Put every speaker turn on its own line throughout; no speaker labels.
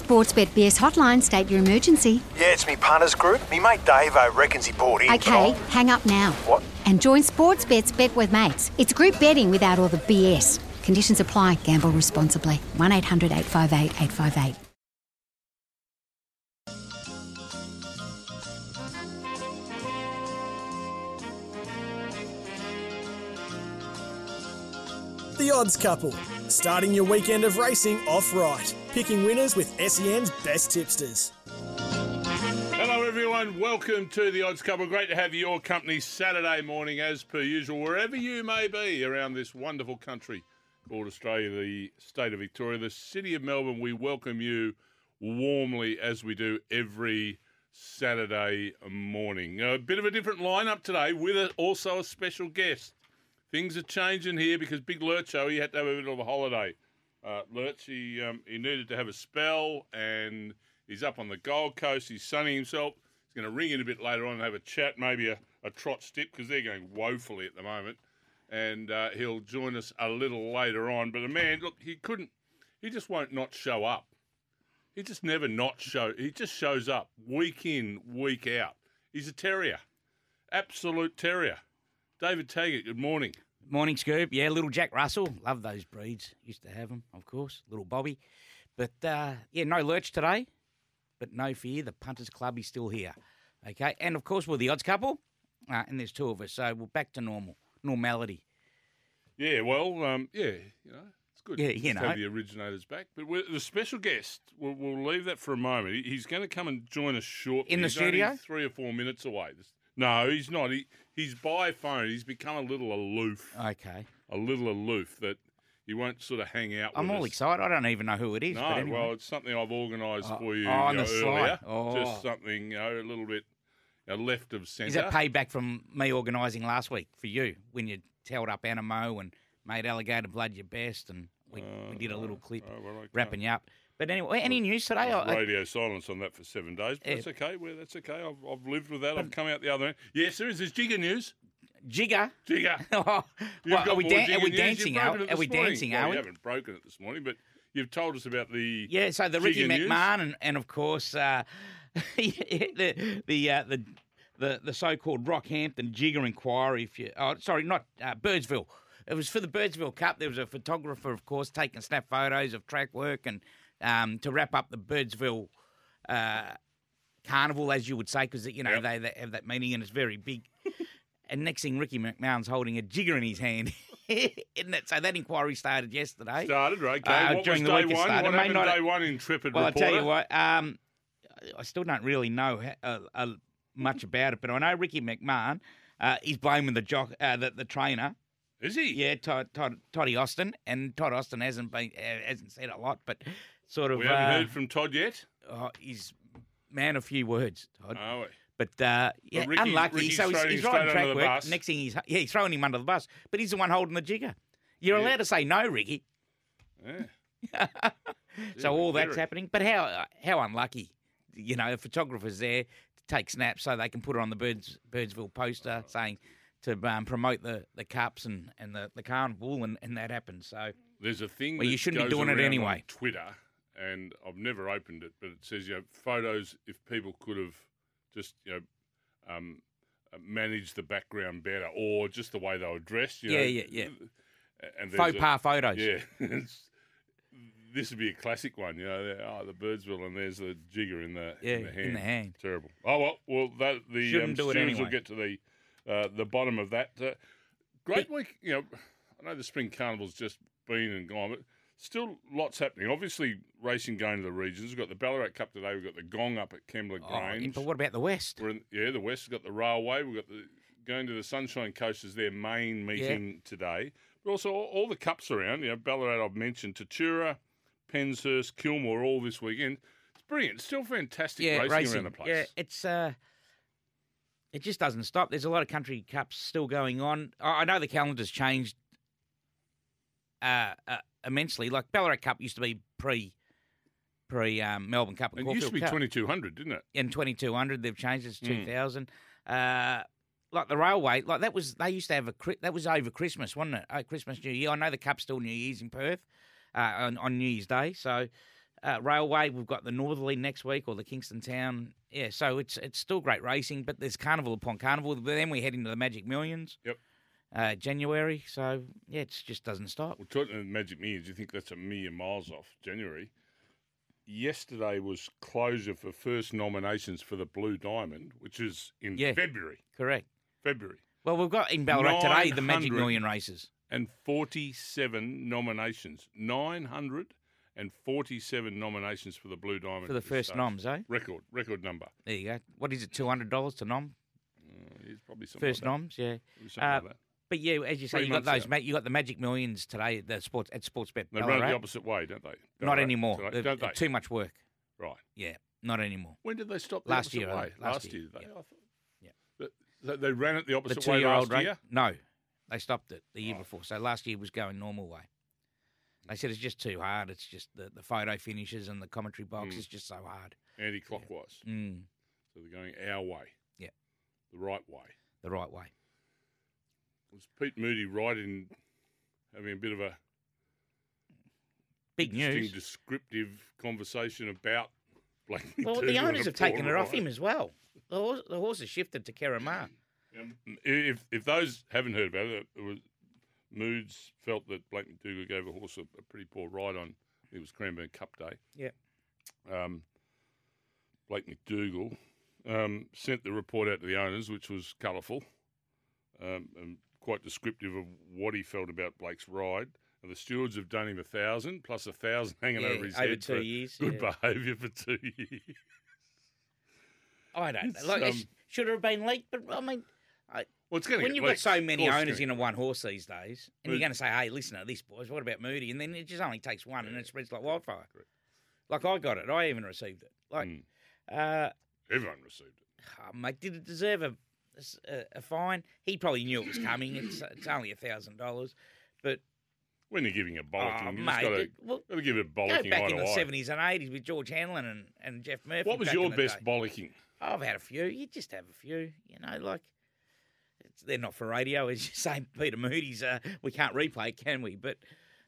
Sportsbet BS hotline, state your emergency.
Yeah, it's me punters group. Me mate Dave I reckons he bought in.
Okay, hang up now.
What?
And join Sportsbet's Bet with Mates. It's group betting without all the BS. Conditions apply. Gamble responsibly. 1 800 858 858.
The Odds Couple, starting your weekend of racing off right, picking winners with SEN's best tipsters.
Hello, everyone. Welcome to the Odds Couple. Great to have your company Saturday morning, as per usual, wherever you may be around this wonderful country called Australia, the state of Victoria, the city of Melbourne. We welcome you warmly as we do every Saturday morning. A bit of a different lineup today with also a special guest. Things are changing here because Big Lurcho, he had to have a bit of a holiday. Uh, Lurch, he, um, he needed to have a spell and he's up on the Gold Coast. He's sunning himself. He's going to ring in a bit later on and have a chat, maybe a, a trot stip because they're going woefully at the moment. And uh, he'll join us a little later on. But the man, look, he couldn't, he just won't not show up. He just never not show. He just shows up week in, week out. He's a terrier, absolute terrier. David Taggart, good morning.
Morning, Scoop. Yeah, little Jack Russell. Love those breeds. Used to have them, of course. Little Bobby. But uh, yeah, no lurch today. But no fear, the Punters Club is still here. Okay, and of course we're the odds couple, uh, and there's two of us, so we're back to normal, normality.
Yeah, well, um, yeah, you know, it's good.
Yeah, you
to
know.
have the originators back. But we're, the special guest, we'll, we'll leave that for a moment. He- He's going to come and join us shortly.
In the
He's only
studio?
three or four minutes away. This- No, he's not. He he's by phone. He's become a little aloof,
Okay,
a little aloof that he won't sort of hang out. With.
I'm
with
all
us.
excited. I don't even know who it is.
No,
but anyway.
well, it's something I've organised
Oh,
for you,
oh, on
you
the
know,
slide.
earlier.
Oh.
Just something, you know, a little bit you know, left of centre.
is that payback from me organising last week for you when you held up Anamoe and made Alligator Blood your best, and we, we did a little clip
Oh, well,
wrapping you up. But anyway, any news today?
There's
I- I-
radio silence on that for seven days, but
Yeah.
that's okay. Well, that's okay. I've, I've lived with that. I've come out the other end. Yes, there is. There's Jigger news.
Jigger.
Jigger.
well, are we, dan- are we dancing?
You've
Are,
broken it
are we
morning.
dancing?
Well,
Are we?
haven't broken it this morning, but you've told us about the
Yeah, so the Ricky
Jigger.
McMahon and, and of course uh, the the uh, the the the so-called Rockhampton Jigger inquiry. If you, oh, sorry, not uh, Birdsville. It was for the Birdsville Cup. There was a photographer, of course, taking snap photos of track work and um, to wrap up the Birdsville uh, carnival, as you would say, because you know
Yep.
they, they have that meaning and it's very big. and next thing, Ricky McMahon's holding a jigger in his hand. Isn't it? So that inquiry started yesterday.
started. Okay,
Uh,
what
during
was
the
day
week
one?
started.
What happened
not-
day one? Intrepid
Well,
reporter.
I tell you what, um, I still don't really know uh, uh, much about it, but I know Ricky McMahon. Uh, he's blaming the jock, uh, the, the trainer.
Is he?
Yeah, Todd, Todd, Toddy Austin, and Todd Austin hasn't been uh, hasn't said a lot, but sort of
We haven't
uh,
heard from Todd yet.
oh, he's man of few words, Todd.
Oh, we?
But uh, yeah,
Ricky's-
unlucky.
Ricky's
so he's, he's riding track
under the
work.
bus.
Next thing he's yeah, he's throwing him under the bus, but he's the one holding the jigger. You're
Yeah.
allowed to say no, Ricky.
yeah.
So all that's happening, but how how unlucky, you know, A photographer's there to take snaps so they can put it on the Birds Birdsville poster saying to um, promote the, the cups and, and the, the carnival, and, and that happens. So
There's a thing.
Well, you shouldn't be doing it anyway.
Twitter, and I've never opened it, but it says you know photos. If people could have just you know um, uh, managed the background better, or just the way they were dressed. You
Yeah,
know,
yeah, yeah.
And
faux
a-
pas photos.
Yeah. This would be a classic one, you know. there- Oh, the Birdsville, and there's the jigger in the
Yeah,
in the hand.
in the hand.
Terrible. Oh well, well that the
Shouldn't
um,
do it
students will get to the uh, the bottom of that. Uh, great week, you know. I know the spring carnival's just been and gone, but still lots happening. Obviously, racing going to the regions. We've got the Ballarat Cup today. We've got the Gong up at Kembla
Oh,
Grange.
but what about the West?
We're in, yeah, the West has got the railway. We've got the going to the Sunshine Coast as their main meeting today. But also all, all the cups around. You know, Ballarat I've mentioned, Tatura, Penshurst, Kilmore, all this weekend. It's brilliant. It's still fantastic
Yeah,
racing,
racing.
around the place.
Yeah, it's uh, it just doesn't stop. There's a lot of country cups still going on. I know the calendar's changed uh, uh, immensely. Like Ballarat Cup used to be pre pre um, Melbourne Cup and
it used to be 2200, didn't it?
in 2200 they've changed it to
Mm.
2000 uh like the railway like that was they used to have a that was over christmas wasn't it oh, christmas new year i know the cup's still new year's in perth uh, on, on new year's day so uh, Railway. We've got the Northerly next week or the Kingston Town. Yeah, so it's it's still great racing, but there's carnival upon carnival. But then we head into the Magic Millions.
Yep.
Uh, January. So yeah, it just doesn't stop.
Well, talking of Magic Millions, you think that's a million miles off January? Yesterday was closure for first nominations for the Blue Diamond, which is in
Yeah.
February.
Correct.
February.
Well, we've got in Ballarat today the Magic Million races.
and 47 nominations. 947 nominations for the Blue Diamond.
For the first
stage.
noms, eh?
Record, record number.
There you go. What is it? Two hundred dollars to nom?
Uh, it's probably something
First
like that.
noms, yeah. Uh,
like.
But yeah, as you say,
Three
you got those.
out.
Ma- you got the Magic Millions today. The sports at Sportsbet
They run the opposite way, don't they?
Not anymore.
today,
They're-
don't they?
Too much work.
Right.
Yeah, not anymore.
When did they stop the
Last year,
way?
think. Last
year,
year,
they?
yeah. Yeah.
They ran it the
The
opposite way
two-year-old
last year?
No, they stopped it the year
Oh.
before. So last year was going normal way. They said it's just too hard. It's just the, the photo finishes and the commentary box
Mm.
is just so hard.
Anti-clockwise.
Mm,
So they're going our way.
Yeah.
The right way.
the right way.
Was Pete Moody right in having a bit of a
Big
interesting
news.
descriptive conversation about Blake
Well, the owners have taken it off him as well. The horse, the horse has shifted to Ciaron Maher.
Um, if if those haven't heard about it, it was Moods felt that Blake McDougall gave a horse a, a pretty poor ride on. It was Cranbourne Cup Day.
Yeah.
Um, Blake McDougall um, sent the report out to the owners, which was colourful um, and quite descriptive of what he felt about Blake's ride. And the stewards have done him a thousand plus a thousand hanging
Yeah,
over his
over
head
two
for
years,
good
yeah.
behaviour for two years.
I don't know. Like,
um,
sh- should it have been leaked? But I mean, I,
Well, it's
when you've got so many owners in a one horse these days, and
But-
you're going to say, "Hey, listen to this, boys. What about Moody?" And then it just only takes one, and it spreads like wildfire.
Correct.
Like I got it. I even received it. Like,
Mm.
uh,
Everyone received it.
oh, mate, did it deserve a, a, a fine? He probably knew it was coming. It's it's only a thousand dollars, but
When you're giving a
oh,
bollocking, you
mate,
just got to
it- well,
give it a
go
bollocking
back in the seventies and eighties with George Hanlon and, and Geoff Murphy.
What was your best
day.
bollocking?
I've had a few. You just have a few, you know, like it's, they're not for radio, as you say. Peter Moody's, uh, we can't replay, can we? But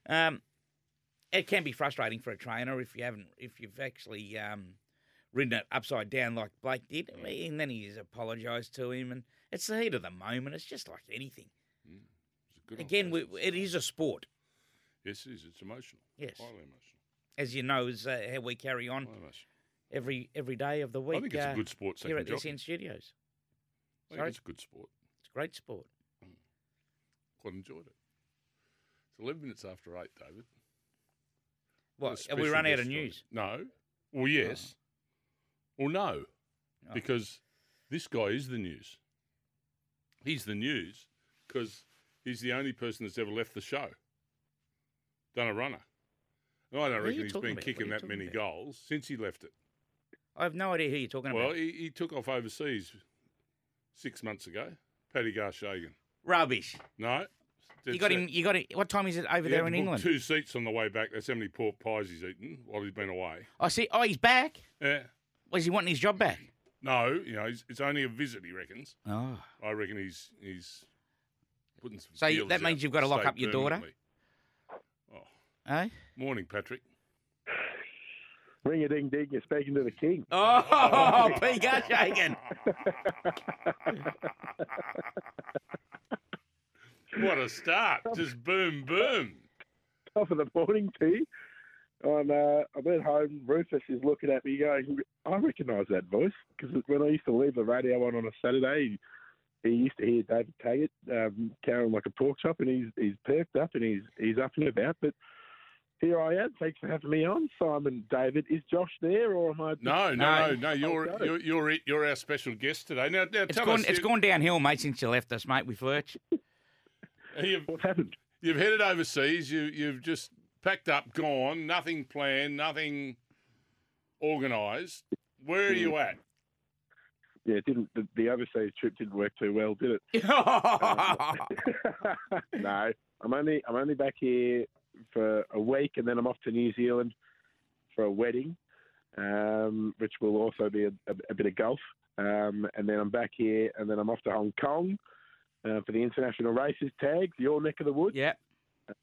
um, it can be frustrating for a trainer if you haven't, if you've actually um, ridden it upside down like Blake did, and then he's apologised to him, and it's the heat of the moment. It's just like anything.
Good
Again, we, it is a sport,
Yes, it is. It's emotional.
Yes.
Highly emotional.
as you know, is uh, how we carry on every every day of the week.
I think it's
uh,
a good sport.
here at the. SEN Studios.
I
Sorry?
it's a good sport.
It's a great sport.
Quite enjoyed it. It's 11 minutes after 8, David.
What? Have we run out of news?
No. Well, yes. Well, no.
Oh.
Because this guy is the news. He's the news because he's the only person that's ever left the show. Done a runner. And I don't
Who
reckon he's been
about?
Kicking that many
about?
goals since he left it.
I have no idea who you're talking
Well,
about.
Well, he, he took off overseas six months ago. Paddy Garshagan.
Rubbish.
No.
You got
set.
him. You got it. What time is it over
He
there in England?
Two seats on the way back. That's how many pork pies he's eaten while he's been away.
I see. Oh, he's back.
Yeah.
Was he wanting his job back?
No, you know, he's, it's only a visit, he reckons.
Oh,
I reckon he's he's putting some
So
feelers
that means
out
you've got to lock
stay
up your daughter?
permanently.
eh?
Morning, Patrick.
Ring a ding ding, you're speaking to the king.
Oh, P. Shagan.
What a start. Just boom, boom.
Top of the morning to you. I'm, uh, I'm at home. Rufus is looking at me going, I recognise that voice because when I used to leave the radio on on a Saturday, he used to hear David Taggart um, carrying like a pork chop, and he's he's perked up and he's he's up and about. But here I am. Thanks for having me on, Simon. David, is Josh there or am I?
No, no,
No.
no, no. You're you're you're, it- you're our special guest today. Now, now
It's
tell
gone.
us,
It's
you,
gone downhill, mate, since you left us, mate. With Fletch.
You've,
What's happened?
you've headed overseas. You you've just packed up, gone. Nothing planned. Nothing organised. Where are
Hmm.
you at?
Yeah, it didn't the, the overseas trip didn't work too well, did it? no, I'm only I'm only back here for a week, and then I'm off to New Zealand for a wedding, um, which will also be a, a, a bit of golf, um, and then I'm back here, and then I'm off to Hong Kong uh, for the international races tags, your neck of the woods,
yeah.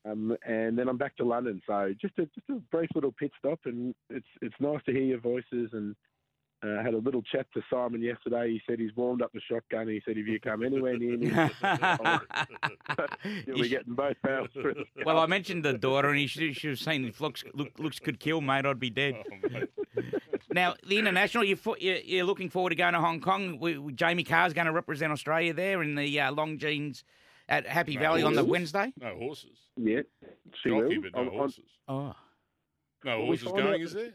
Um, and then I'm back to London. So just a just a brief little pit stop, and it's it's nice to hear your voices. And uh, had a little chat to Simon yesterday. He said he's warmed up the shotgun. He said if you come anywhere near me, you'll be getting both barrels
well, I mentioned the daughter, and he should, she was saying if looks look, looks could kill, mate, I'd be dead.
Oh.
Now, the international, you're, fo- you're, you're looking forward to going to Hong Kong. We, we- Jamie Kah's going to represent Australia there in the uh, Longines at Happy
No,
Valley on the. Wednesday.
No horses.
Yeah, she
Jockey,
will.
but no
On- on-
horses.
Oh,
No
we
horses
find
going,
out-
is there?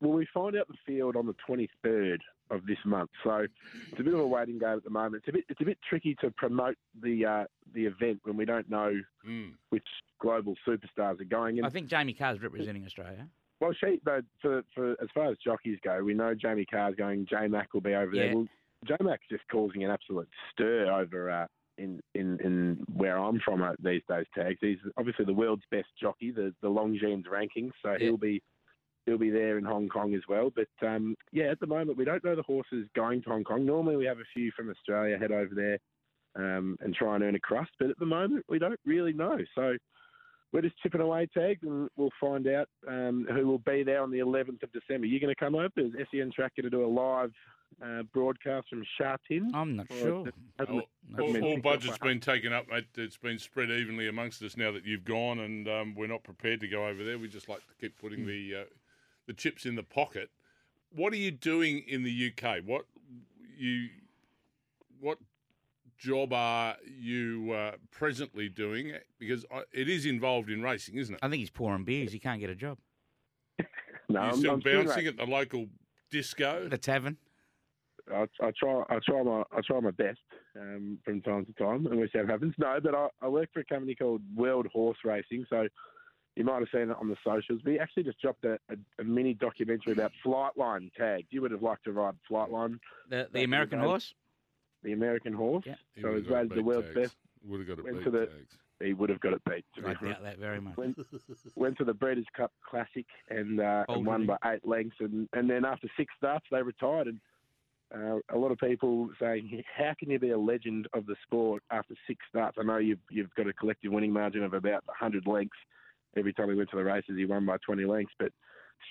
Well, we find out the field on the 23rd of this month, so it's a bit of a waiting game at the moment. It's a bit it's a bit tricky to promote the uh, the event when we don't know
Mm.
which global superstars are going. And
I think Jamie Kah's representing Australia.
well, she though for, for as far as jockeys go, we know Jamie Kah's going. J Mac will be over
Yeah.
there. Well, J Mac's just causing an absolute stir over. Uh, in, in, in where I'm from these days, tags. He's obviously the world's best jockey, the the Longines ranking, so
Yeah.
he'll be he'll be there in Hong Kong as well. But um, yeah, at the moment we don't know the horses going to Hong Kong. Normally we have a few from Australia head over there um, and try and earn a crust, but at the moment we don't really know. So we're just chipping away tags, and we'll find out um, who will be there on the 11th of December. You're going to come over? Is SEN Track going to do a live uh, broadcast from Sha Tin?
I'm not
Or
sure.
hasn't
All,
it-
no.
hasn't
all,
been
all
picked
budget's been taken up, mate. It's been spread evenly amongst us now that you've gone, and um, we're not prepared to go over there. We just like to keep putting the uh, the chips in the pocket. What are you doing in the UK? What you what job are you uh, presently doing? Because it is involved in racing, isn't it?
I think he's pouring beers. He can't get a job.
No,
You're
I'm,
still
I'm doing
bouncing at the local disco.
The tavern.
I, I try I try my I try my best um, from time to time, and we see what happens. No, but I, I work for a company called World Horse Racing, so you might have seen it on the socials. We actually just dropped a, a, a mini documentary about Flightline tags. You would have liked to ride Flightline,
The, the American
the
horse.
the American horse.
Yeah.
He
So
would've
he's
got it
rated the world's
Tags.
best.
Would have got it
Went
beat,
to the-
Tags.
He would have got it beat. To
I
honest.
doubt that very much.
Went, went to the Breeders' Cup Classic and, uh, and won by eight lengths, and, and then after six starts they retired. And uh, a lot of people saying, "How can you be a legend of the sport after six starts?" I know you've you've got a collective winning margin of about hundred lengths. Every time he went to the races, he won by twenty lengths, but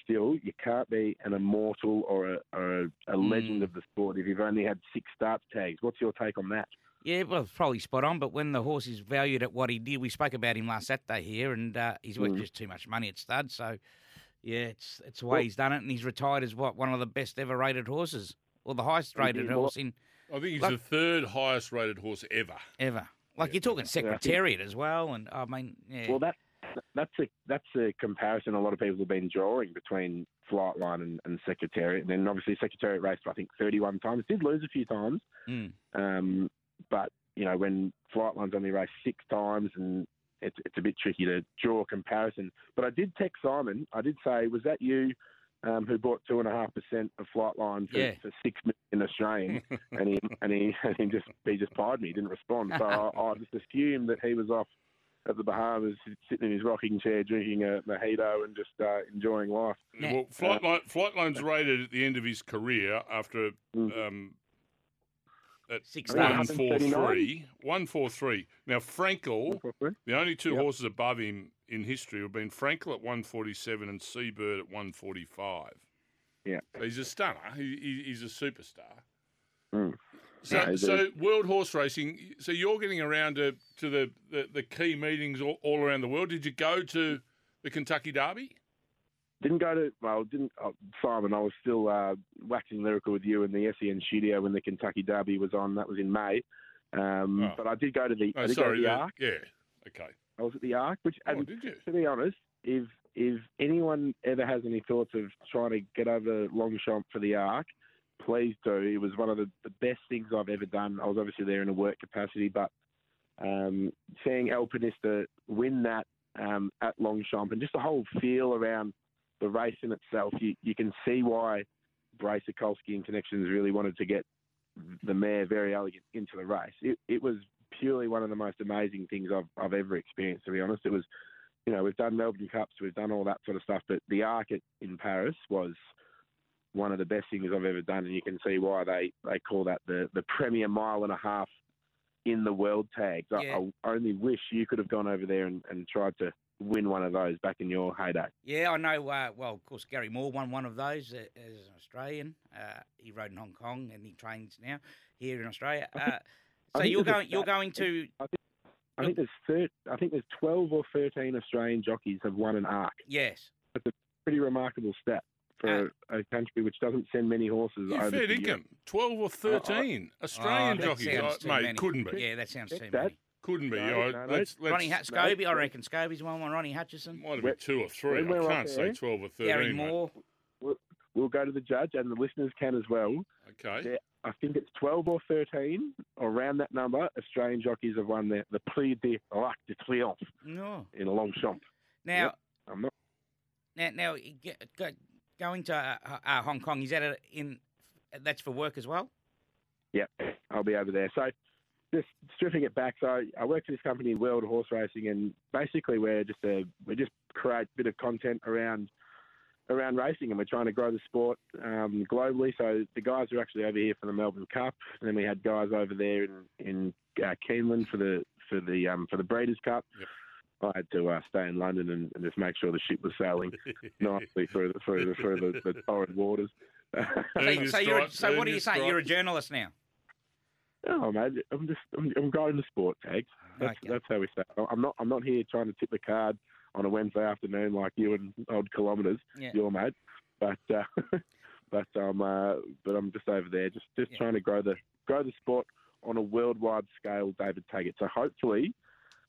still, you can't be an immortal or a, or a, a
Mm.
legend of the sport if you've only had six starts tags. What's your take on that?
Yeah, well, probably spot on. But when the horse is valued at what he did, we spoke about him last Saturday here, and uh, he's worth
Mm.
just too much money at stud. So, yeah, it's it's the way
Well-
he's done it, and he's retired as what one of the best ever rated horses, or the highest rated horse in
I think he's
Like-
the third highest rated horse ever.
ever. Like you're talking Secretariat as well, and I mean, yeah,
Well, that that's a that's a comparison a lot of people have been drawing between Flightline and, and Secretariat. And then obviously Secretariat raced I think 31 times, did lose a few times,
Mm.
um, but you know when Flightline's only raced six times and it's it's a bit tricky to draw a comparison. But I did text Simon. I did say, was that you? Um, who bought two and a half percent of Flightline for,
Yeah.
for six million Australian, and he and he and he just he just pied me, he didn't respond. So I, I just assumed that he was off at the Bahamas, sitting in his rocking chair, drinking a mojito and just uh, enjoying life.
Yeah.
Well, Flightline, Flightline's rated at the end of his career after
Mm.
um, at
Six
one
starts.
four three. One four three. Now Frankel, the only two
Yep.
horses above him in history have been Frankel at one forty seven and Seabird at one forty five.
Yeah.
he's a stunner. He, he, he's a superstar.
Mm.
So,
Yeah,
so world horse racing. So you're getting around to, to the, the, the key meetings all, all around the world. Did you go to the Kentucky Derby?
Didn't go to well, didn't uh, Simon. I was still uh, waxing lyrical with you in the SEN studio when the Kentucky Derby was on. That was in May. Um,
Oh.
But I did go to the. I
Oh, sorry.
go to the
yeah. Okay.
I was at the Arc, which
Oh,
and
did you?
to be honest, if if anyone ever has any thoughts of trying to get over Longchamp for the Arc, please do. It was one of the, the best things I've ever done. I was obviously there in a work capacity, but um, seeing Alpinista win that um, at Longchamp and just the whole feel around the race in itself, you, you can see why Brae Sokolski and Connections really wanted to get the mare Verry Elleegant into the race. It, it was purely one of the most amazing things I've, I've ever experienced, to be honest. It was, you know, we've done Melbourne Cups, we've done all that sort of stuff, but the Arc at, in Paris was one of the best things I've ever done, and you can see why they, they call that the, the premier mile and a half in the world tags. I-
Yeah.
I, only wish you could have gone over there and, and tried to win one of those back in your heyday.
Yeah, I know. Uh, well, of course, Gary Moore won one of those uh, as an Australian. Uh, he rode in Hong Kong and he trains now here in Australia. Uh,
I
so you're going. You're going to.
I think there's thir- I think there's 12 or 13 Australian jockeys have won an arc.
Yes.
That's a pretty remarkable stat for a country which doesn't send many horses
You
over
fair
to
dinkum. 12 or 13 Australian
Oh, that
jockeys.
sounds
Oh,
too
mate,
many.
couldn't be.
Yeah, that sounds too
that.
many.
Couldn't be.
No,
All right,
no, no.
let's, let's,
Ronnie Hut- Scobie, I reckon Scobie's won one. Ronnie Hutchinson,
Might have been two or three. I can't say 12 or 13.
Gary
mate.
Moore.
We'll go to the judge, and the listeners can as well.
Okay.
Yeah, I think it's 12 or 13, around that number, Australian jockeys have won the, the Prix de l'Arc de Triomphe
No.
in Longchamp.
Now,
Yep. I'm not.
now, now, you get- go, going to uh, uh, Hong Kong. Is that a, in? That's for work as well.
Yeah, I'll be over there. So, just stripping it back. So, I work for this company, World Horse Racing, and basically we're just a we just create a bit of content around around racing, and we're trying to grow the sport um, globally. So, the guys are actually over here for the Melbourne Cup, and then we had guys over there in in uh, Keeneland for the for the um, for the Breeders' Cup.
Yep.
I had to uh, stay in London and, and just make sure the ship was sailing nicely through the through the, through the, the torrid waters.
So, so, you're, so what are
your
you saying? You're a journalist now.
Oh, mate, I'm just I'm, I'm growing the sport tags. That's
Okay.
that's how we start. I'm not I'm not here trying to tip the card on a Wednesday afternoon like you and old kilometres,
Yeah.
your mate. But uh, but um uh, but I'm just over there, just just
Yeah.
trying to grow the grow the sport on a worldwide scale. David Taggart. So hopefully,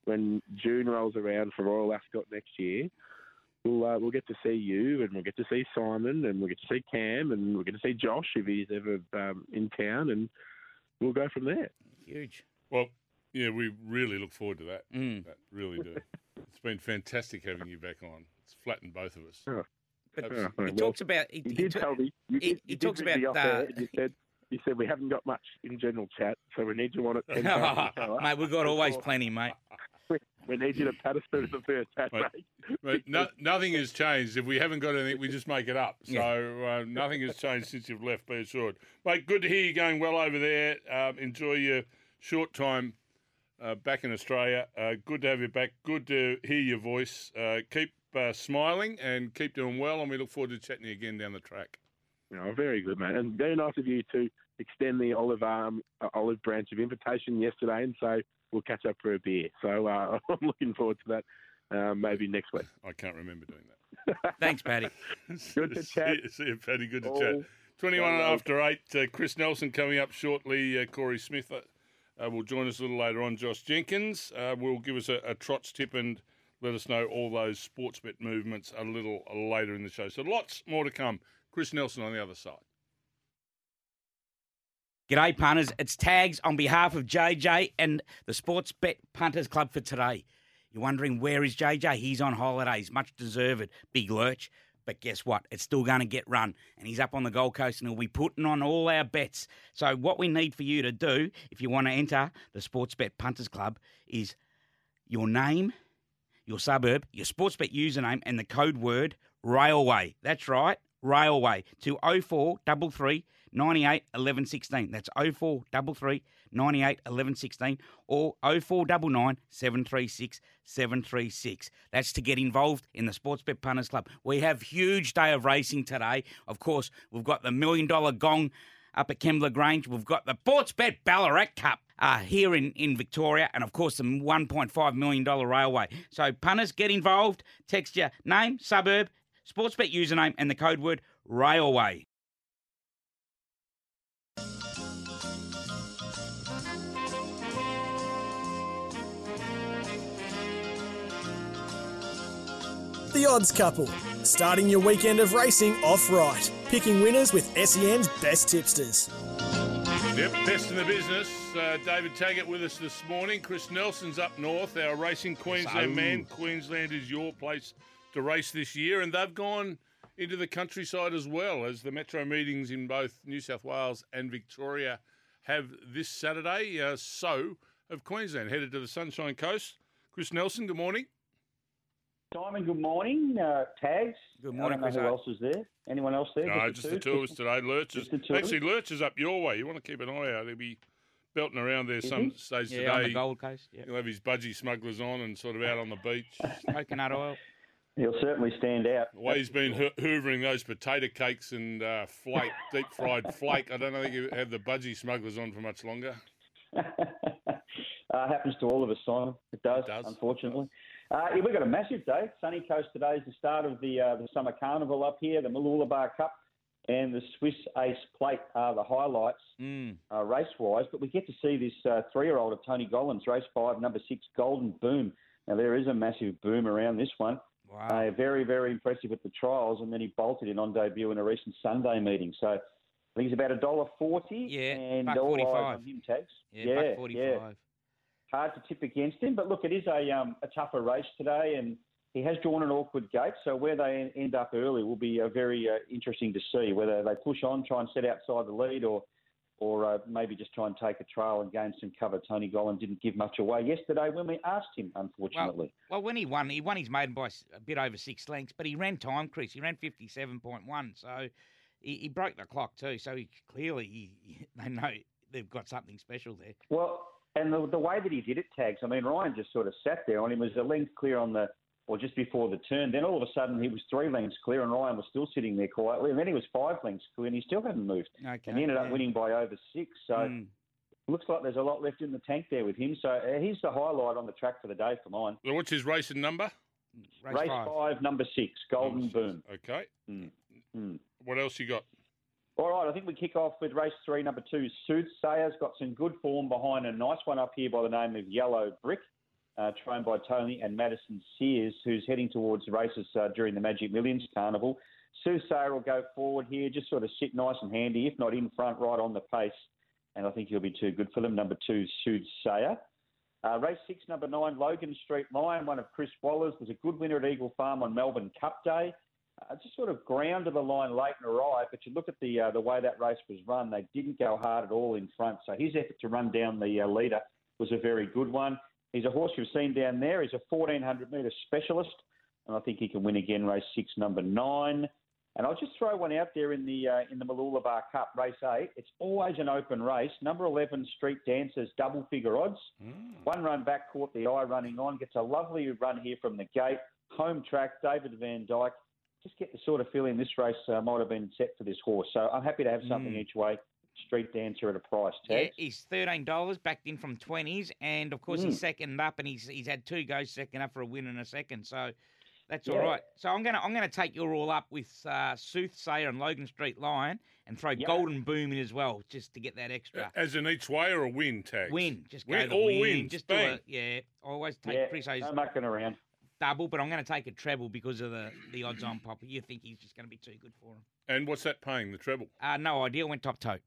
when June rolls around for Royal Ascot next year. We'll, uh, we'll get to see you, and we'll get to see Simon, and we'll get to see Cam, and we'll get to see Josh if he's ever um, in town, and we'll go from there.
Huge.
Well, yeah, we really look forward to that.
Mm.
That really do. It's been fantastic having you back on. It's flattened both of us.
Oh.
But
Yeah,
he
well,
talks about. He,
You
he
did
ta-
tell me. You
he-
did,
he
you
talks
did ring me
about,
off air
uh,
you said you said we haven't got much in general chat, so we need you on at ten times an hour.
mate, we've got always plenty, mate.
We need you to pat us through the first chat,
Mate,
mate.
But no, nothing has changed. If we haven't got anything, we just make it up. So
Yeah.
uh, nothing has changed since you've left, be assured. Mate, good to hear you going well over there. Um, enjoy your short time uh, back in Australia. Uh, good to have you back. Good to hear your voice. Uh, keep uh, smiling and keep doing well, and we look forward to chatting to you again down the track.
No, very good, mate, and very nice of you to extend the olive arm, uh, olive branch of invitation yesterday, and so we'll catch up for a beer. So uh, I'm looking forward to that. Uh, maybe next week.
I can't remember doing that.
Thanks, Paddy.
Good to chat.
you- See you, Paddy. Good to
All
chat. 21 after 8. Uh, Chris Nelson coming up shortly. Uh, Corey Smith uh, will join us a little later on. Josh Jenkins uh, will give us a, a trots tip and let us know all those sports bet movements a little later in the show. So lots more to come. Chris Nelson on the other side.
G'day, punters. It's Tags on behalf of JJ and the Sportsbet Punters Club for today. You're wondering where is JJ? He's on holidays, much deserved. Big lurch. But guess what? It's still going to get run. And he's up on the Gold Coast and he'll be putting on all our bets. So, what we need for you to do, if you want to enter the Sportsbet Punters Club, is your name, your suburb, your Sportsbet username, and the code word railway. That's right, railway to 0433 98 11 16. That's 0433 98 11 16 or 0499 736 736. That's to get involved in the Sportsbet Punters Club. We have huge day of racing today. Of course, we've got the million dollar gong up at Kembla Grange. We've got the Sportsbet Ballarat Cup uh, here in, in Victoria, and of course the $1.5 million railway. So, punters, get involved. Text your name, suburb, Sportsbet username, and the code word railway.
The Odds Couple, starting your weekend of racing off right, picking winners with SEN's best tipsters.
Yep, best in the business. Uh, David Taggart with us this morning. Chris Nelson's up north, our racing Queensland
So-
man. Queensland is your place to race this year, and they've gone into the countryside as well as the metro meetings in both New South Wales and Victoria have this Saturday. Uh, so have Queensland headed to the Sunshine Coast. Chris Nelson, good morning.
Simon, good morning. Uh, tags.
Good morning,
I don't know
Chris.
who else is there. Anyone else there?
No, just the two of us today. Lurch is
Just the two of us?
actually Lurch is up your way. You want to keep an eye out. He'll be belting around there
Is
some
he?
stage
Yeah, on the
today.
Gold Coast. Yeah.
He'll have his budgie smugglers on and sort of out on the beach.
Coconut oil.
He'll certainly stand out.
The way he's been ho- hoovering those potato cakes and uh, flake, deep fried flake, I don't think you have the budgie smugglers on for much longer.
uh, happens to all of us, Simon. It does,
It does.
unfortunately. Uh, yeah, we've got a massive day. Sunny Coast today is the start of the uh, the summer carnival up here. The Mooloolaba Cup and the Swiss Ace Plate are the highlights
Mm.
uh, race wise. But we get to see this uh, three year old of Tony Gollan's, race five, number six, Golden Boom. Now there is a massive boom around this one.
Wow.
Uh, very, very impressive at the trials, and then he bolted in on debut in a recent Sunday meeting. So I think he's about a dollar forty.
Yeah,
and
buck
all
45.
him tags.
yeah, buck 45.
Hard to tip against him, but look, it is a um, a tougher race today, and he has drawn an awkward gate. So where they end up early will be uh, very uh, interesting to see whether they push on, try and set outside the lead, or or uh, maybe just try and take a trail and gain some cover. Tony Gollan didn't give much away yesterday when we asked him, unfortunately.
Well, when he won, he won his maiden by a bit over six lengths, but he ran time, Chris. He ran 57.1, so he, he broke the clock too. So he clearly, he, they know they've got something special there.
Well, and the, the way that he did it, tags. I mean, Ryan just sort of sat there on him. Was a length clear on the, or just before the turn. Then all of a sudden he was three lengths clear, and Ryan was still sitting there quietly. And then he was five lengths clear, and he still hadn't moved.
Okay.
And he ended up winning by over six. So
Mm.
looks like there's a lot left in the tank there with him. So uh, he's the highlight on the track for the day for mine.
Well, what's his racing number?
Race,
Race
five.
five, number six, Golden Boom.
Okay.
Mm. Mm.
What else you got?
All right, I think we kick off with race three, number two, Soothsayer's got some good form behind a nice one up here by the name of Yellow Brick, uh, trained by Tony and Maddysen Sears, who's heading towards races uh, during the Magic Millions Carnival. Soothsayer will go forward here, just sort of sit nice and handy, if not in front, right on the pace, and I think he'll be too good for them. Number two, Soothsayer. Uh, race six, number nine, Logan Street Lion, one of Chris Waller's, was a good winner at Eagle Farm on Melbourne Cup Day. Uh, just sort of ground to the line late and arrived, but you look at the uh, the way that race was run, they didn't go hard at all in front. So his effort to run down the uh, leader was a very good one. He's a horse you've seen down there. He's a 1400 metre specialist, and I think he can win again. Race six, number nine. And I'll just throw one out there in the uh, in the Mooloolaba Cup, race eight. It's always an open race. Number 11, Street Dancers, double figure odds. One run back, caught the eye running on. Gets a lovely run here from the gate. Home track, David Van Dyke. Just get the sort of feeling this race uh, might have been set for this horse. So I'm happy to have something
Mm.
each way. Street Dancer at a price
Yeah,
tag.
he's thirteen dollars, backed in from twenties, and of course
Mm.
he's second up, and he's he's had two goes second up for a win and a second, so that's all
Yeah.
right. So I'm gonna I'm gonna take your all up with uh, Soothsayer and Logan Street Lion, and throw
Yeah.
Golden Boom in as well, just to get that extra
As an each way or a win tag?
win. Just go
Win-
the
all
win.
wins,
Just do
bang.
a yeah. I always take
yeah,
Chris O's
no mucking around.
Double, but I'm going to take a treble because of the the odds on Papa. You think he's just going to be too good for him?
And what's that paying, the treble?
Uh, no idea. Went top tote.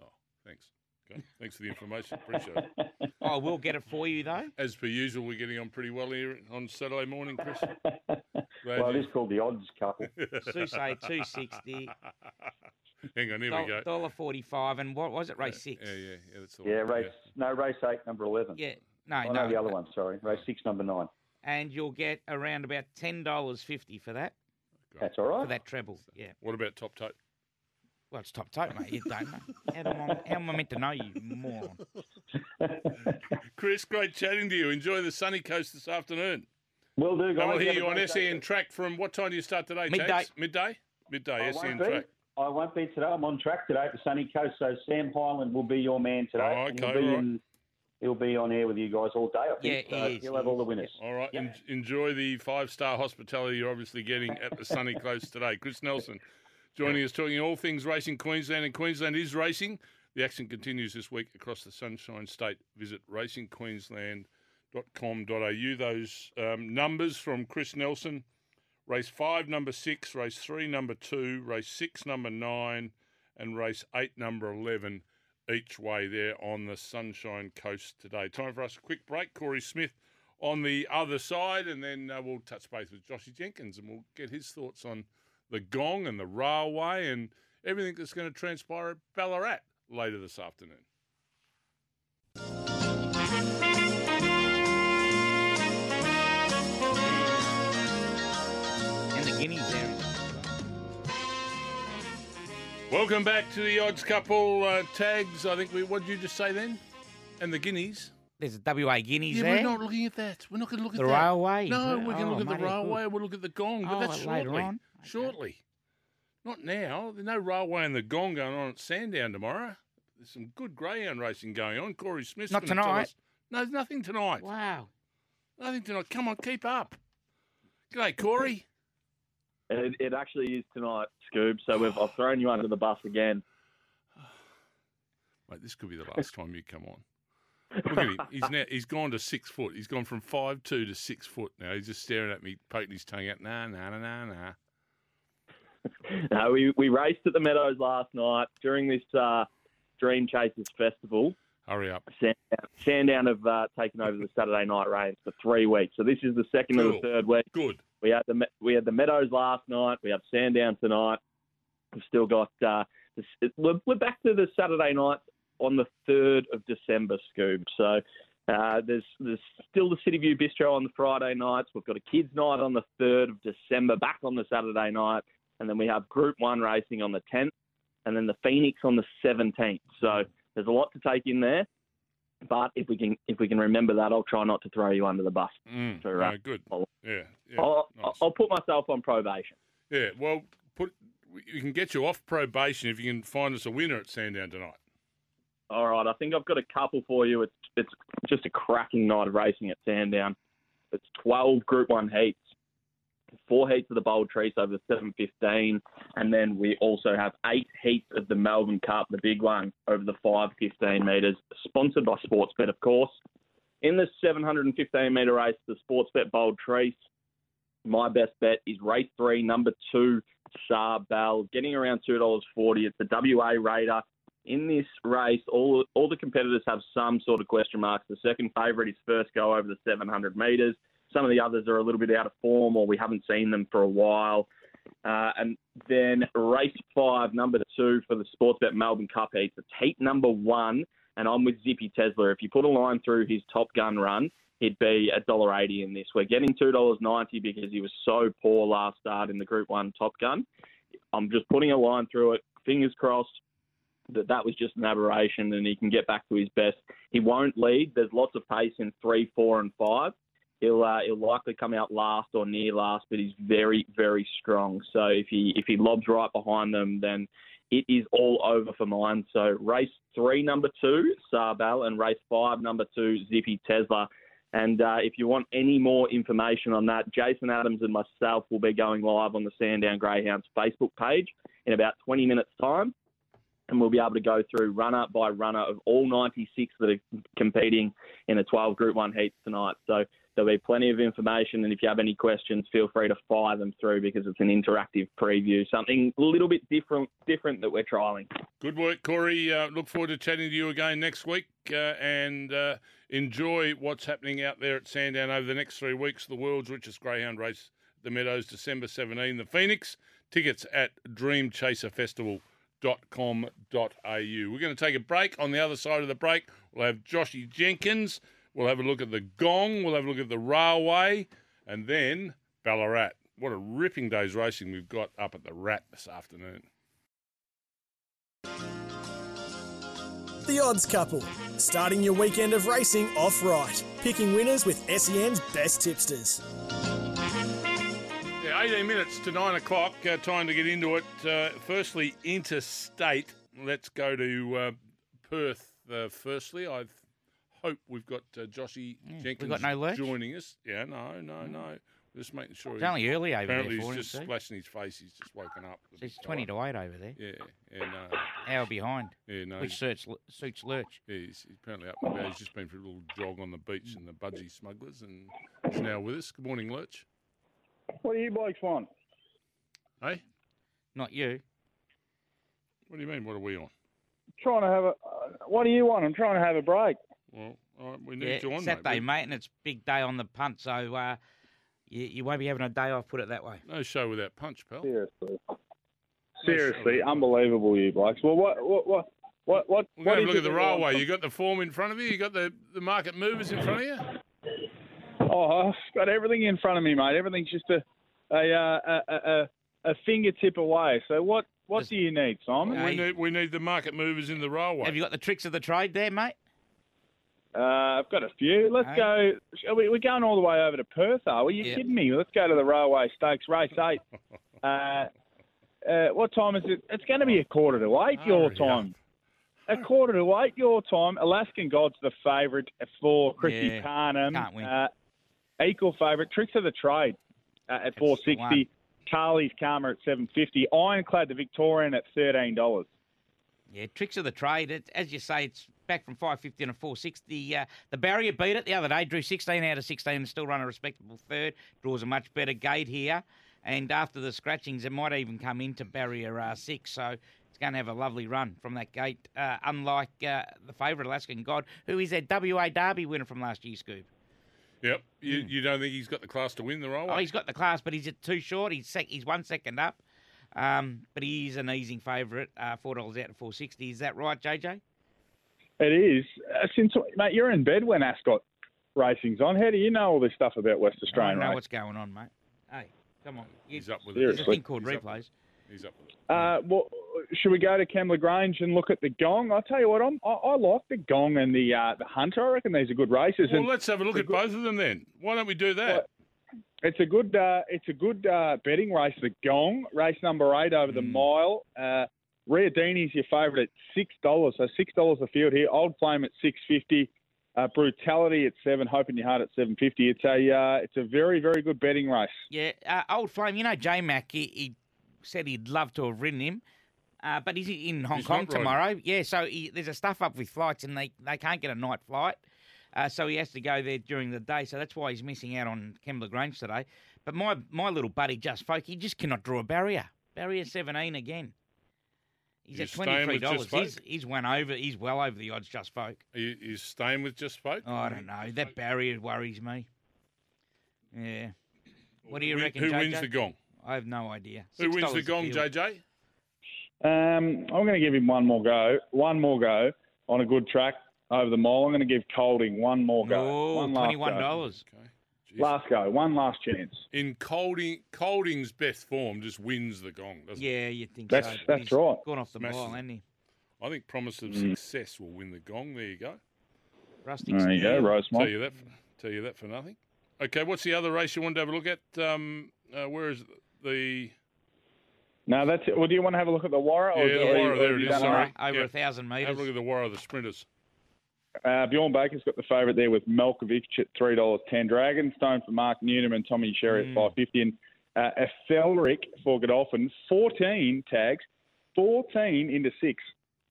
Oh, thanks. Okay. Thanks for the information. Appreciate it.
I will get it for you though.
As per usual, we're getting on pretty well here on Saturday morning, Chris. Glad
well, it
you-
is called the odds couple.
Susay two sixty.
Hang on, here we go.
Dollar forty five, and what was it? Race
Yeah,
six.
Yeah, yeah, yeah. That's the
Yeah,
one.
race no race eight, number eleven.
Yeah. No,
Oh,
no,
no, the other one. Sorry, race six, number nine.
And you'll get around about ten dollars fifty for that
That's all right.
for that treble. Yeah.
What about top tote?
Well, it's top tote, mate. You don't know. How am, I, how am I meant to know you, moron?
Chris, great chatting to you. Enjoy the sunny coast this afternoon.
Will do,
And
guys.
we'll hear you on. SEN track from what time do you start today?
Midday.
Tags? Midday? Midday,
I
SEN
won't be.
track.
I won't be today. I'm on track today at the sunny coast. So Sam Highland will be your man today.
Oh,
and he'll be
right.
in, he'll be on air with you guys all day. I think.
Yeah,
so
he is,
He'll have all the winners.
All right.
Yep.
En- enjoy the five star hospitality you're obviously getting at the sunny coast today. Chris Nelson joining us, talking all things racing Queensland, and Queensland is racing. The action continues this week across the Sunshine State. Visit racingqueensland.com.au. Those um, numbers from Chris Nelson race five, number six, race three, number two, race six, number nine, and race eight, number 11 each way there on the Sunshine Coast today. Time for us a quick break. Corey Smith on the other side, and then uh, we'll touch base with Joshy Jenkins and we'll get his thoughts on the gong and the railway and everything that's going to transpire at Ballarat later this afternoon.
And the guineas
Welcome back to the odds couple uh, tags. I think we. What did you just say then? And the Guineas.
There's a WA Guineas
Yeah,
there.
we're not looking at that. We're not going to look at
The railway?
No,
Oh,
we're going to look at the railway. We'll look at the gong, but
Oh,
that's
later
shortly.
on. Okay.
Shortly. Not now. There's no railway and the gong going on at Sandown tomorrow. There's some good greyhound racing going on. Corey Smith.
Not tonight.
No, there's nothing tonight.
Wow.
Nothing tonight. Come on, keep up. G'day, Corey.
It, it actually is tonight, Scoob. So we've, I've thrown you under the bus again.
Mate, this could be the last time you come on. Look at him. He's now he's gone to six foot. He's gone from five two to six foot now. He's just staring at me, poking his tongue out. Nah, nah, nah, nah, nah.
No, we, we raced at the Meadows last night during this uh, Dream Chasers Festival.
Hurry up.
Sandown, Sandown have uh, taken over the Saturday night reigns for three weeks. So this is the second
Cool.
the third week.
Good.
We had the we had the Meadows last night. We have Sandown tonight. We've still got. Uh, we're, we're back to the Saturday night on the third of December, Scoob. So uh, there's there's still the City View Bistro on the Friday nights. We've got a kids' night on the third of December, back on the Saturday night, and then we have Group One racing on the tenth, and then the Phoenix on the seventeenth. So there's a lot to take in there. But if we can if we can remember that, I'll try not to throw you under the bus.
Mm,
uh,
no, good.
I'll-
Yeah, yeah.
I'll,
nice.
I'll put myself on probation.
Yeah, well, put we can get you off probation if you can find us a winner at Sandown tonight.
All right, I think I've got a couple for you. It's it's just a cracking night of racing at Sandown. It's 12 Group 1 heats, four heats of the Bold Trease over the 715, and then we also have eight heats of the Melbourne Cup, the big one, over the 515 metres, sponsored by Sportsbet, of course. In the 715 metre race, the Sportsbet Bold Trease, my best bet is race three, number two, Saab Bell, getting around $2.40. It's the WA Raider in this race, all all the competitors have some sort of question marks. The second favourite is first go over the 700 metres. Some of the others are a little bit out of form, or we haven't seen them for a while. Uh, and then race five, number two for the Sportsbet Melbourne Cup heats. It's heat number one, and I'm with Zippy Tesla. If you put a line through his Top Gun run, he'd be $1.80 in this. We're getting $2.90 because he was so poor last start in the Group 1 Top Gun. I'm just putting a line through it. Fingers crossed that that was just an aberration and he can get back to his best. He won't lead. There's lots of pace in three, four, and five. He'll uh, he'll likely come out last or near last, but he's very, very strong. So if he if he lobs right behind them, then it is all over for mine. So race three, number two, Sarbal, and race five, number two, Zippy Tesla. And uh, if you want any more information on that, Jason Adams and myself will be going live on the Sandown Greyhounds Facebook page in about 20 minutes' time and we'll be able to go through runner by runner of all 96 that are competing in the 12 Group 1 heats tonight. So there'll be plenty of information, and if you have any questions, feel free to fire them through because it's an interactive preview, something a little bit different different that we're trialing.
Good work, Corey. Uh, look forward to chatting to you again next week uh, and uh, enjoy what's happening out there at Sandown over the next three weeks. The world's richest greyhound race, the Meadows, December 17. The Phoenix, tickets at dreamchaserfestival.com.au. We're going to take a break. On the other side of the break, we'll have Joshy Jenkins. We'll have a look at the gong. We'll have a look at the railway. And then Ballarat. What a ripping day's racing we've got up at the Rat this afternoon.
The Odds Couple, starting your weekend of racing off right, picking winners with SEN's best tipsters.
Yeah, 18 minutes to 9 o'clock. Uh, time to get into it. Uh, firstly, interstate. Let's go to uh, Perth uh, firstly. I hope we've got uh, Joshy Jenkins
got no lurch?
joining us. Yeah, no, no, no. Just making sure.
It's only early over
apparently
there for
he's just splashing his face. He's just woken up. the
It's 20 to 8 over there.
Yeah, yeah, no.
Hour behind,
Yeah, no.
which suits, suits Lurch.
Yeah, he's, he's apparently up and about. He's just been for a little jog on the beach and the Budgie Smugglers and he's now with us. Good morning, Lurch.
What do you blokes want?
Hey?
Not you.
What do you mean? What are we on?
Trying to have a. Uh, what do you want? I'm trying to have a break.
Well, all right, we need
Yeah,
you on,
Saturday,
mate.
mate, and it's big day on the punt, so uh, you, you won't be having a day off, put it that way.
No show without punch, pal.
Seriously. Seriously, unbelievable, you blokes. Well, what, what, what, what, what?
We're going
is
to look at the
that you want
railway. You got the form in front of you. You got the, the market movers in front of you.
Oh, I've got everything in front of me, mate. Everything's just a a uh, a, a, a, a fingertip away. So what what
Just-
do you need, Simon?
We need we need the market movers in the railway.
Have you got the tricks of the trade there, mate?
Uh, I've got a few. Let's go. shall we- We're going all the way over to Perth, are we? You kidding me? Let's go to the Railway Stakes, race eight. Uh, uh, what time is it? It's going to be a quarter to eight your
Hurry
time. A quarter to eight your time. Alaskan God's the favourite for Chrissy
Yeah,
Parnham.
can't win.
Uh, equal favourite. Tricks of the Trade uh, at four
the
sixty. Carly's Karma at seven fifty. Ironclad the Victorian at thirteen dollars.
Yeah, tricks of the trade. It, as you say, it's back from 550 and a 460. Uh, the barrier beat it the other day, drew 16 out of 16 and still run a respectable third. Draws a much better gate here. And after the scratchings, it might even come into barrier uh, six. So it's going to have a lovely run from that gate, uh, unlike uh, the favourite Alaskan God, who is a WA Derby winner from last year, Scoop.
Yep. You, you don't think he's got the class to win the role?
Oh, he's got the class, but he's too short. He's sec- he's one second up. Um, but he is an easing favourite, uh, $4 out of 460 Is that right, JJ?
It is. Uh, since mate, you're in bed when Ascot racing's on. How do you know all this stuff about West
I
Australian
don't know
racing?
what's going on, mate. Hey, come on. You-
He's up with
There's
it.
a thing called
He's up
replays.
He's up with it.
Uh, well, should we go to Kembla Grange and look at the Gong? I tell you what, I'm, I, I like the Gong and the uh, the Hunter. I reckon these are good races,
Well,
and
let's have a look at both of them then. Why don't we do that?
it's a good uh, it's a good uh, betting race. The Gong race number eight over the
Mm.
mile. Riadini's your favourite at six dollars, so six dollars a field here. Old Flame at six fifty. Uh, brutality at seven, hoping your heart at seven fifty. It's a uh, it's a very very good betting race.
Yeah, uh, old flame. You know, J Mac. He, he said he'd love to have ridden him, uh, but he's in Hong
He's
Kong tomorrow. Yeah, so he, there's a stuff up with flights, and they, they can't get a night flight, uh, so he has to go there during the day. So that's why he's missing out on Kembla Grange today. But my my little buddy, Just Folk, he just cannot draw a barrier. Barrier seventeen again. He's
You
at twenty three dollars. He's he's won over. He's well over the odds. Just Folk.
Are you, you staying with just folk?
Oh, I don't know. That barrier worries me. Yeah. What do you
Who-
reckon?
Who
JJ?
wins the gong?
I have no idea.
Who wins the
a
gong,
field.
JJ?
Um, I'm going to give him one more go. One more go on a good track over the mile. I'm going to give Colding one more go.
Oh,
one last
twenty-one
go.
dollars.
Okay. Jeez.
Last go. One last chance.
In Colding, Colding's best form just wins the gong, doesn't it?
Yeah, you think
That's-
so?
that's
he's
right.
Gone off the
Smashes
mile,
it.
hasn't he?
I think Promise of
Mm.
Success will win the gong. There you go.
Rustic.
There you go,
Steel.
Rosemont.
Tell you that. For, tell you that for nothing. Okay, what's the other race you want to have a look at? Um, uh, where is the?
No, that's it. Well, do you want to have a look at the Warra?
Yeah,
or
the
or-
Warra, there
have
it
you
is,
done
sorry.
Over
Yeah.
a thousand metres.
Have a look
metres.
at the War of the Sprinters.
Uh, Bjorn Baker's got the favourite there with Malkovich at three dollars ten. Dragonstone for Mark Newnham and Tommy Sherry
Mm.
at five fifty, and uh, Ethelric for Godolphin fourteen tags, fourteen into six.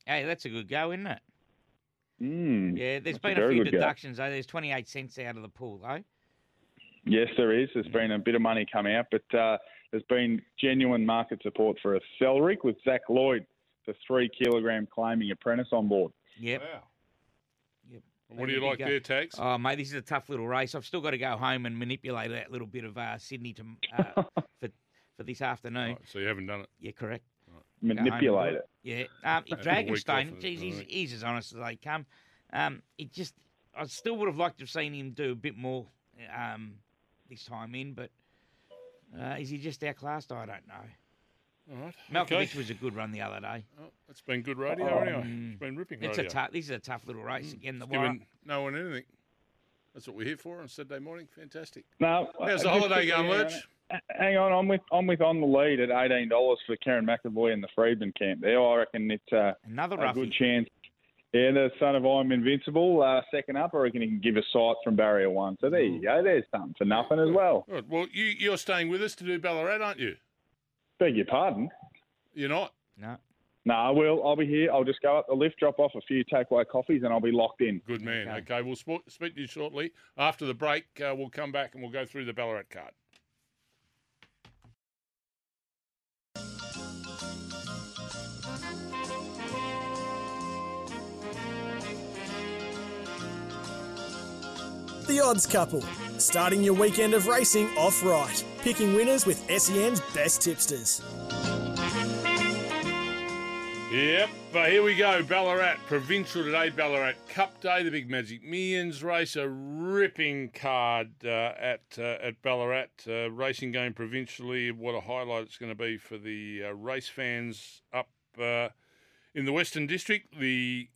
Hey, that's a good go, isn't it?
Mm.
Yeah, there's
That's a
been a,
very
few
good go.
deductions though. There's twenty-eight cents out of the pool though.
Yes, there is. There's been a bit of money come out, but uh, there's been genuine market support for Ethelric with Zach Lloyd, the three kilogram claiming apprentice on board.
Yep.
Wow.
Yep.
What do you like
go.
there, tags?
Oh, mate, this is a tough little race. I've still got to go home and manipulate that little bit of uh, Sydney to uh, for for this afternoon.
Right, so you haven't done it.
Yeah, correct. Go home and do
Manipulate it.
Yeah. Um,
Have
Dragonstone,
off of it,
geez, he's, he's as honest as they come. Um, it just, I still would have liked to have seen him do a bit more um, this time in, but uh, is he just outclassed? I don't know.
All right.
Malkovich
okay.
was a good run the other day.
Oh, it's been good radio anyway. It's been ripping
It's a
radio.
tough. This is a tough little race again. The
It's
Warra.
giving no one anything. That's what we're here for on Saturday morning. Fantastic.
No,
How's the
uh,
holiday
quickly,
going,
hang on.
Lurch?
Hang on, I'm with I'm with on the lead at eighteen dollars for Kerrin McEvoy in the Freedman camp. There, I reckon it's uh,
Another
a good chance. Yeah, the son of I'm invincible. Uh, second up, I reckon he can give a sight from barrier one. So there you go. There's something for nothing as well.
Good. Well, you, you're staying with us to do Ballarat, aren't you?
Beg your pardon.
You're not.
No.
No, I will. I'll be here. I'll just go up the lift, drop off a few takeaway coffees, and I'll be locked in.
Good man.
Okay.
Okay, we'll sp- speak to you shortly. After the break, uh, we'll come back and we'll go through the Ballarat card.
The Odds Couple, starting your weekend of racing off right, picking winners with SEN's best tipsters.
Yep, but here we go. Ballarat, provincial today, Ballarat Cup Day, the big Magic Millions race, a ripping card uh, at uh, at Ballarat. Uh, racing game provincially, what a highlight it's going to be for the uh, race fans up uh, in the Western District. The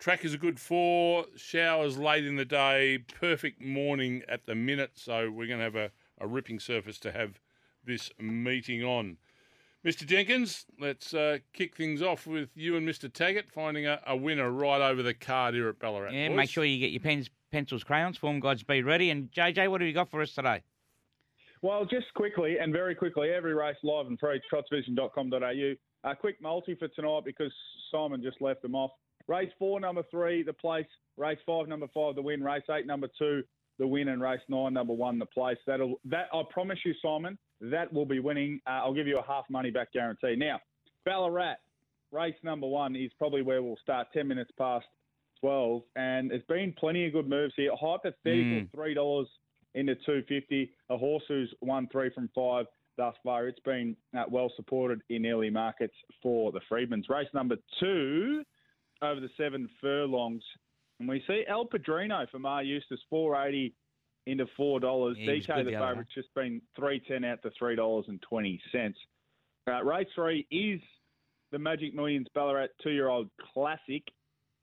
Track is a good four. Showers late in the day. Perfect morning at the minute. So we're going to have a, a ripping surface to have this meeting on. Mr. Jenkins, let's uh, kick things off with you and Mr. Taggart finding a, a winner right over the card here at Ballarat.
Yeah,
boys.
make sure you get your pens, pencils, crayons, form guides be ready. And JJ, what have you got for us today?
Well, just quickly and very quickly, every race live and free, trotsvision.com.au. A quick multi for tonight because Simon just left them off. Race four, number three, the place. Race five, number five, the win. Race eight, number two, the win. And race nine, number one, the place. That'll that I promise you, Simon, that will be winning. Uh, I'll give you a half money back guarantee. Now, Ballarat, race number one is probably where we'll start. Ten minutes past twelve, and there's been plenty of good moves here. Hypothetical
Mm.
three dollars into two fifty. A horse who's won three from five thus far. It's been uh, well supported in early markets for the Freedmans. Race number two over the seven furlongs. And we see El Padrino for Maher Eustace, 480 into $4.
Yeah,
DK, the
the other
just been 310 out to $3.20. Uh, race three is the Magic Millions Ballarat two-year-old classic,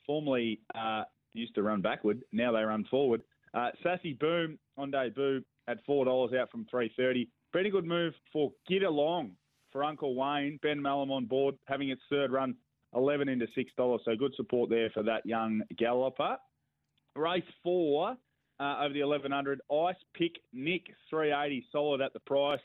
formerly uh, used to run backward. Now they run forward. Uh, Sassy Boom on debut at $4 out from 330 Pretty good move for Get Along for Uncle Wayne. Ben Melham on board, having its third run, 11 into $6. So good support there for that young galloper. Race four uh, over the 1100. Ice Pick Nick 380, solid at the price.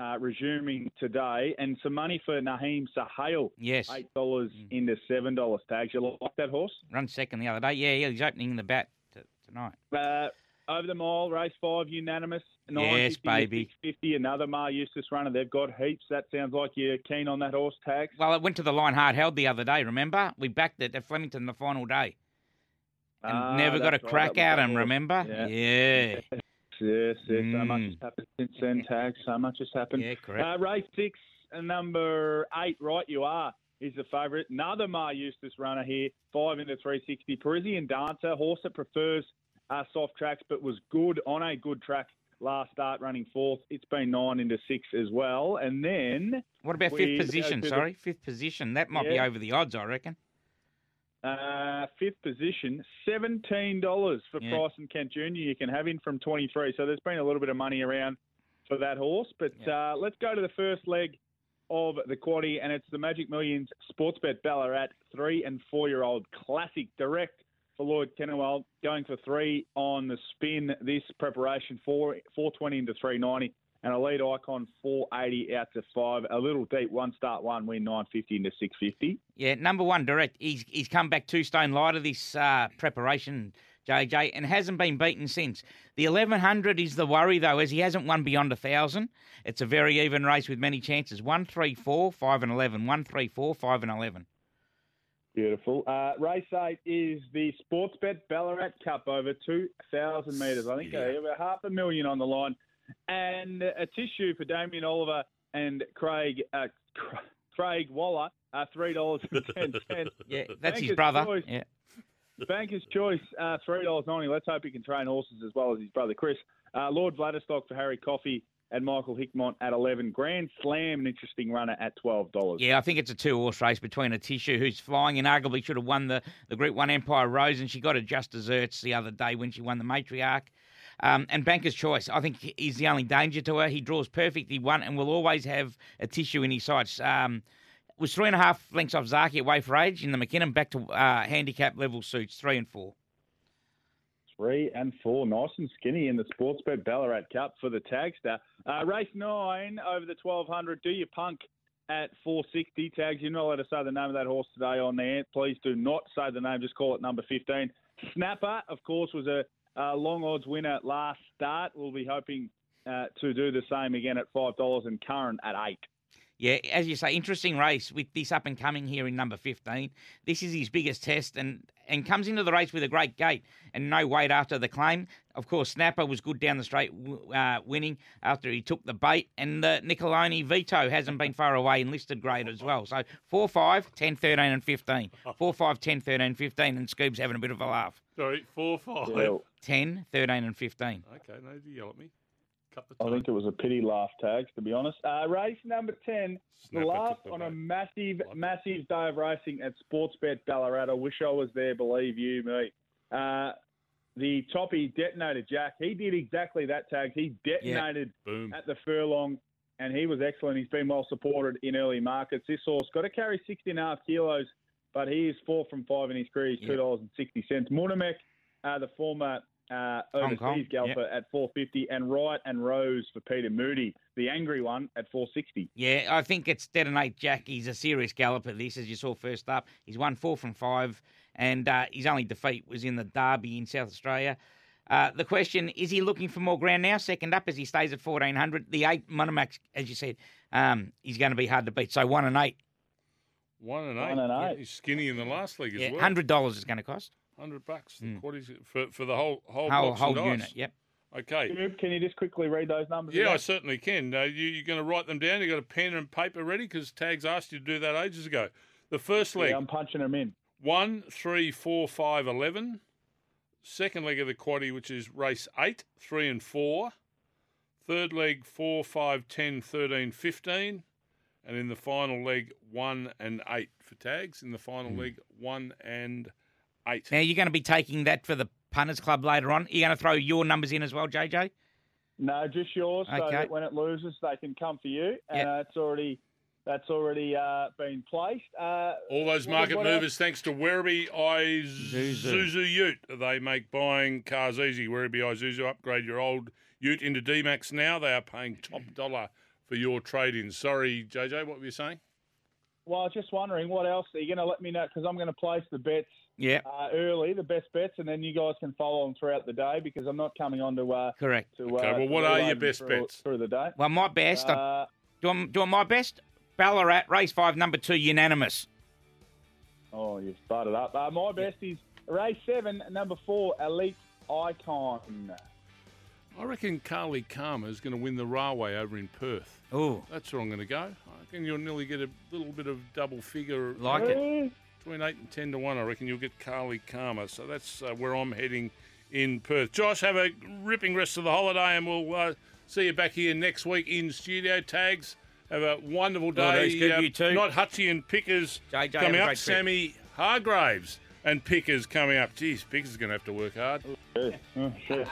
Uh, resuming today, and some money for Naheem Sahale.
Yes.
eight dollars into seven dollars tags. You like that horse?
Run second the other day. Yeah, yeah, he's opening the bat t- tonight.
Uh, over the mile, race five, unanimous.
Yes, baby.
650, another Maher Eustace runner. They've got heaps. That sounds like you're keen on that horse tags.
Well, it went to the line hard held the other day, remember? We backed it at Flemington the final day. And
Ah,
never got a
that's right,
crack at him, remember?
Yeah.
Yeah.
Yes, yes. So much
Mm.
has happened since then, tags. So much has happened.
Yeah, correct.
Uh, race six, number eight, right you are, is the favourite. Another Maher Eustace runner here, five into 360. Parisian Dancer, horse that prefers uh, soft tracks but was good on a good track last start running fourth. It's been nine into six as well. And then
What about fifth position?
to the-
Sorry, fifth position. That might be over the odds, I reckon.
Uh, fifth position, seventeen dollars for
Yeah.
Price and Kent Jr. You can have him from twenty three. So there's been a little bit of money around for that horse. But uh, let's go to the first leg of the quaddy, and it's the Magic Millions Sportsbet Ballarat three and four year old classic direct for Lloyd Kennewell, going for three on the spin. This preparation four four twenty into three ninety. And Elite Icon 480 out to five. A little deep one start one win 950 into 650.
Yeah, number one, direct. He's he's come back two stone lighter this uh, preparation, JJ, and hasn't been beaten since. The eleven hundred is the worry though, as he hasn't won beyond a thousand. It's a very even race with many chances. One, three, four, five, and eleven. One, three, four, five, and eleven.
Beautiful. Uh, race eight is the Sportsbet Ballarat Cup over 2,000 metres. I think uh, over half a million on the line. And Atishu for Damien Oliver and Craig uh, Craig Waller, uh, $3.10.
Yeah, that's his brother.
Choice.
Yeah.
Banker's Choice, uh, $3.90. Let's hope he can train horses as well as his brother Chris. Uh, Lord Vladstock for Harry Coffey and Michael Hickmont at 11. Grand Slam, an interesting runner at $12.
Yeah, I think it's a two horse race between Atishu who's flying and arguably should have won the, the Group 1 Empire Rose, and she got it just desserts the other day when she won the Matriarch. Um, and Banker's Choice, I think he's the only danger to her. He draws perfectly one and will always have Atishu in his sights. Um, was three and a half lengths off Zaaki at Way for Age in the Mackinnon, back to uh, handicap level suits, three and four.
Three and four, nice and skinny in the Sportsbet Ballarat Cup for the Tagster. Uh, race nine over the 1200. Do you punk at 460 tags? You're not allowed to say the name of that horse today on there. Please do not say the name. Just call it number 15. Snapper, of course, was a, a long odds winner last start. We'll be hoping uh, to do the same again at five dollars and current at eight.
Yeah, as you say, interesting race with this up and coming here in number 15. This is his biggest test and, and comes into the race with a great gate and no weight after the claim. Of course, Snapper was good down the straight, uh, winning after he took the bait. And the Nicoloni Vito hasn't been far away in listed grade as well. So 4, 5, 10, 13, and 15. 4, 5, 10, 13, 15. And Scoob's having a bit of a laugh.
Sorry, four, five.
Yeah.
10, 13, and 15.
Okay, no, you yell at me. Cut the
I think it was a pity laugh tags, to be honest. Uh, race number 10,
Snapper
the last on a massive,
it.
massive day of racing at Sportsbet Ballarat. I wish I was there, believe you me. Uh, the toppy detonated Jack. He did exactly that tags. He detonated
Boom.
at the furlong, and he was excellent. He's been well supported in early markets. This horse got to carry 16.5 kilos, but he is four from five in his career. He's $2.60. Munamek, uh, the former uh,
Hong
overseas
Kong,
galloper at 450, and Wright and Rose for Peter Moody, the angry one at 460.
Yeah, I think it's Detonate Jack. He's a serious galloper, this, as you saw first up. He's won four from five, and uh, his only defeat was in the Derby in South Australia. Uh, the question is he looking for more ground now? Second up as he stays at 1400. The eight Monomax, as you said, um, he's going to be hard to beat. So one and eight.
One and eight.
One and eight.
He's skinny in the last league as
Yeah,
well.
$100 is going to cost.
Hundred bucks.
Mm.
What is it for for the whole whole
Whole,
box
whole unit,
dice?
yep.
Okay.
Coob, Can you just quickly read those numbers?
Yeah, I certainly can. Uh, you, you're going to write them down. You got a pen and paper ready because Tags asked you to do that ages ago. The first leg,
Yeah, I'm punching them in.
one, three, four, five, eleven. Second leg of the quaddy, which is race eight, three and four. Third leg, four, five, 10, 13, 15. And in the final leg, one and eight for tags. In the final
Hmm.
leg, one and eight.
Now, you're going to be taking that for the Punters Club later on. You're going to throw your numbers in as well, JJ?
No, just yours, so
Okay.
that when it loses, they can come for you, and
Yep.
that's already that's already uh, been placed. Uh,
All those market
what else?
movers, thanks to Werribee Isuzu Ute. They make buying cars easy. Werribee Isuzu, upgrade your old Ute into D-Max now. They are paying top dollar for your trade-in. Sorry, JJ, what were you saying?
Well, I was just wondering what else are you going to let me know because I'm going to place the bets
Yeah,
uh, early, the best bets, and then you guys can follow them throughout the day because I'm not coming on to uh,
correct.
to.
Okay,
uh,
well, what are your best
through,
bets?
through the day?
Well, my best, I
Uh,
Do I, do my best? Ballarat, race five, number two, unanimous.
oh, you've started up. Uh, my best is race seven, number four, Elite Icon.
I reckon Carly Karma is going to win the railway over in Perth.
Oh,
That's where I'm going to go. I reckon you'll nearly get a little bit of double figure.
like it.
Between 8 and 10 to 1, I reckon you'll get Carly Karma. So that's uh, where I'm heading in Perth. Josh, have a ripping rest of the holiday and we'll uh, see you back here next week in studio. Tags, have a wonderful day.
that's good, you too.
Not Hutchie and Pickers
JJ,
coming up. Sammy Hargraves and Pickers coming up. Geez, Pickers is going to have to work hard.
Yeah, sure.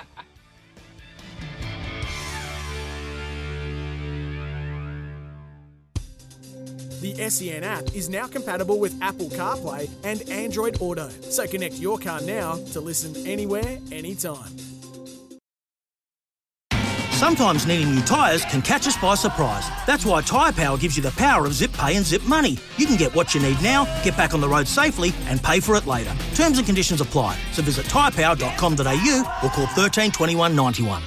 The SEN app is now compatible with Apple CarPlay and Android Auto, so connect your car now to listen anywhere, anytime.
Sometimes needing new tyres can catch us by surprise. That's why Tyre Power gives you the power of zip pay and zip money. You can get what you need now, get back on the road safely, and pay for it later. Terms and conditions apply. So visit tyrepower.com.au or call 13 21 91.